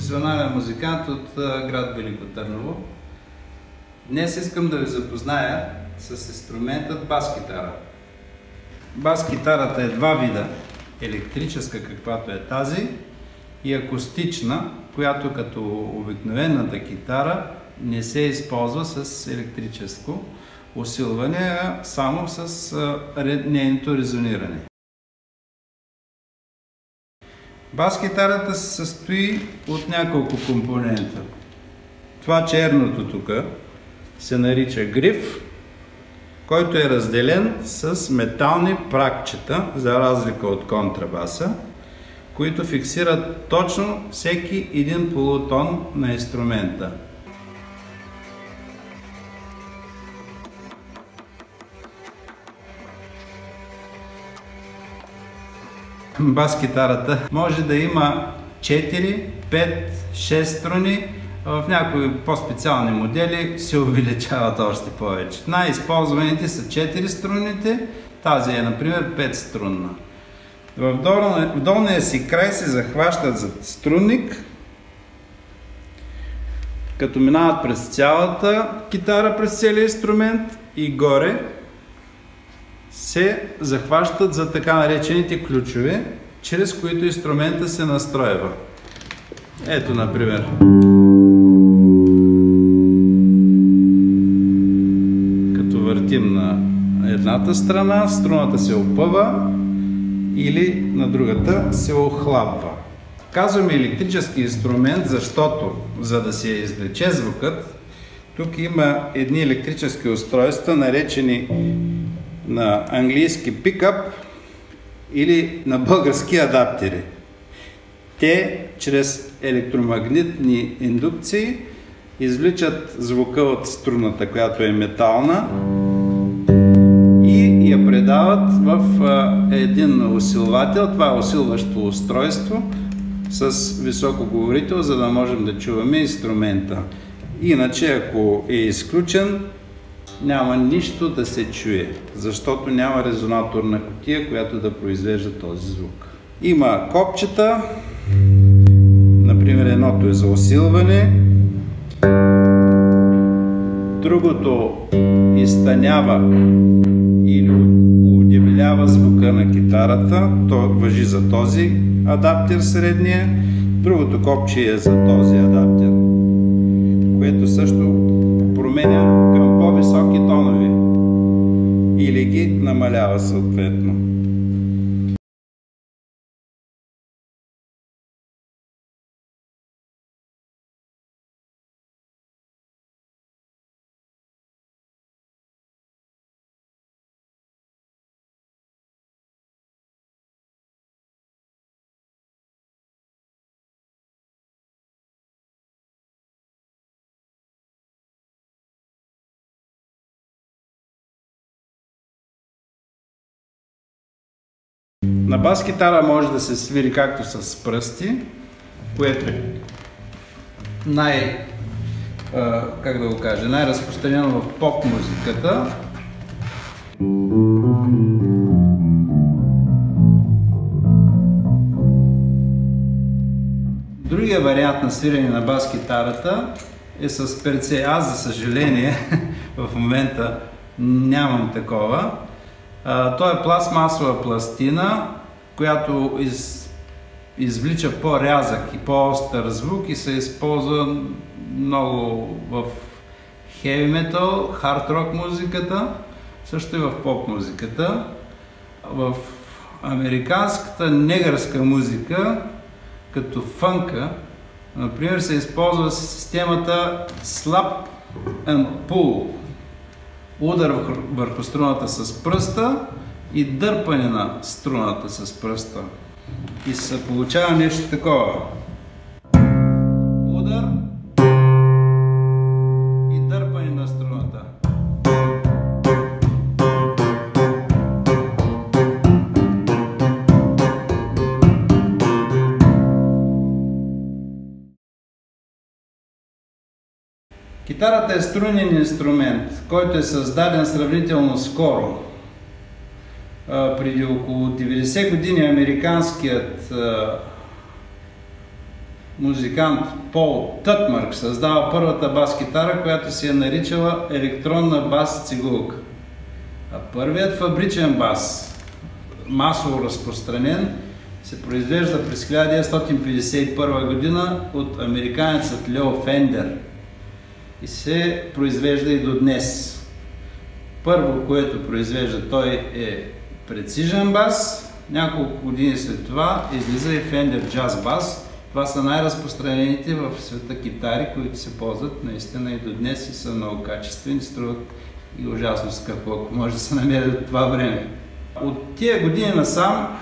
професионален музикант от град Велико Търново. Днес искам да ви запозная с инструментът бас-китара. Бас-китарата е два вида. Електрическа, каквато е тази, и акустична, която като обикновената китара не се използва с електрическо усилване, а само с нейното резониране. Бас-китарата се състои от няколко компонента. Това черното тук се нарича гриф, който е разделен с метални пракчета, за разлика от контрабаса, които фиксират точно всеки един полутон на инструмента. Бас-китарата може да има 4, 5, 6 струни. В някои по-специални модели се увеличават още повече. Най-използваните са 4 струните, тази е например 5 струнна. В долния, в долния си край се захващат за струнник, като минават през цялата китара, през целия инструмент и горе се захващат за така наречените ключове, чрез които инструмента се настройва. Ето, например. Като въртим на едната страна, струната се опъва или на другата се охлабва. Казваме електрически инструмент, защото за да се извлече звукът, тук има едни електрически устройства, наречени на английски пикап или на български адаптери. Те чрез електромагнитни индукции извличат звука от струната, която е метална и я предават в един усилвател. Това е усилващо устройство с високоговорител, за да можем да чуваме инструмента. Иначе, ако е изключен, няма нищо да се чуе, защото няма резонаторна котия, която да произвежда този звук. Има копчета, например едното е за усилване, другото изтънява или удебелява звука на китарата, то въжи за този адаптер средния, другото копче е за този адаптер, което също променя към по-високи тонови или ги намалява съответно. На бас китара може да се свири както с пръсти, което е най, как да го кажа, най-разпространено в поп музиката. Другия вариант на свирене на бас китарата е с перце. Аз, за съжаление, в момента нямам такова. То е пластмасова пластина, която из, извлича по-рязък и по-остър звук и се използва много в хеви метал, хард рок музиката, също и в поп музиката. В американската негърска музика, като фънка, например, се използва системата slap and pull удар върху струната с пръста и дърпане на струната с пръста. И се получава нещо такова. Удар и дърпане на струната. Китарата е струнен инструмент, който е създаден сравнително скоро. Преди около 90 години американският музикант Пол Тътмърк създава първата бас-китара, която си е наричала електронна бас-цигулка. А първият фабричен бас, масово разпространен, се произвежда през 1951 година от американецът Лео Фендер и се произвежда и до днес. Първо, което произвежда той е прецижен бас, няколко години след това излиза и Fender Jazz Bass. Това са най-разпространените в света китари, които се ползват наистина и до днес и са много качествени, струват и ужасно скъпо, ако може да се намерят от това време. От тия години насам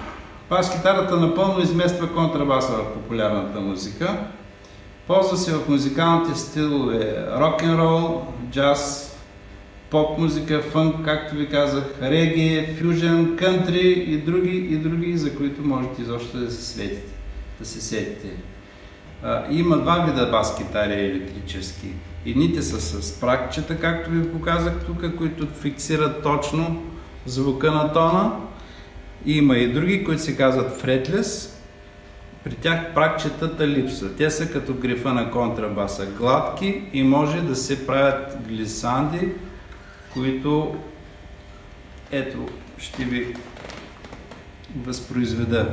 бас китарата напълно измества контрабаса в популярната музика. Ползва се в музикалните стилове рок-н-рол, джаз, поп музика, фънк, както ви казах, реги, фюжен, кънтри и други, и други, за които можете изобщо да се светите, да се сетите. А, има два вида бас-китари електрически. Едните са с пракчета, както ви показах тук, които фиксират точно звука на тона. Има и други, които се казват fretless. При тях пракчетата липсва. Те са като грифа на контрабаса. Гладки и може да се правят глисанди, които ето ще ви възпроизведа.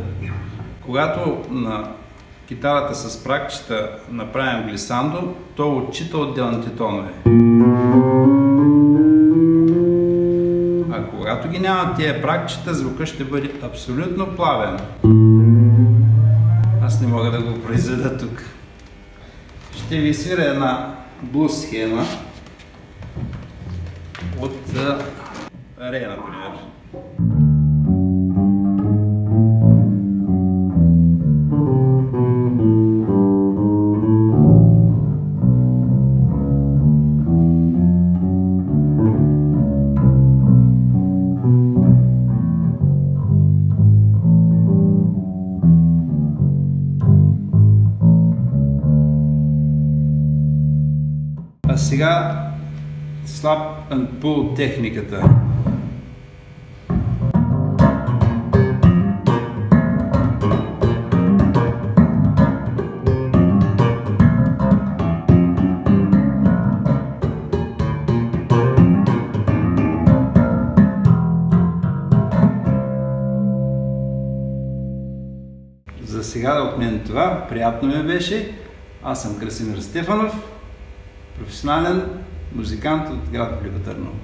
Когато на китарата с пракчета направим глисандо, то отчита отделните тонове. А когато ги няма тия пракчета, звука ще бъде абсолютно плавен. Аз не мога да го произведа тук. Ще ви свира една блуз схема от Ре, например. А сега slap and pull техниката. За сега от мен това. Приятно ми беше. Аз съм Красимир Стефанов, професионален музикант от град Велико Търново.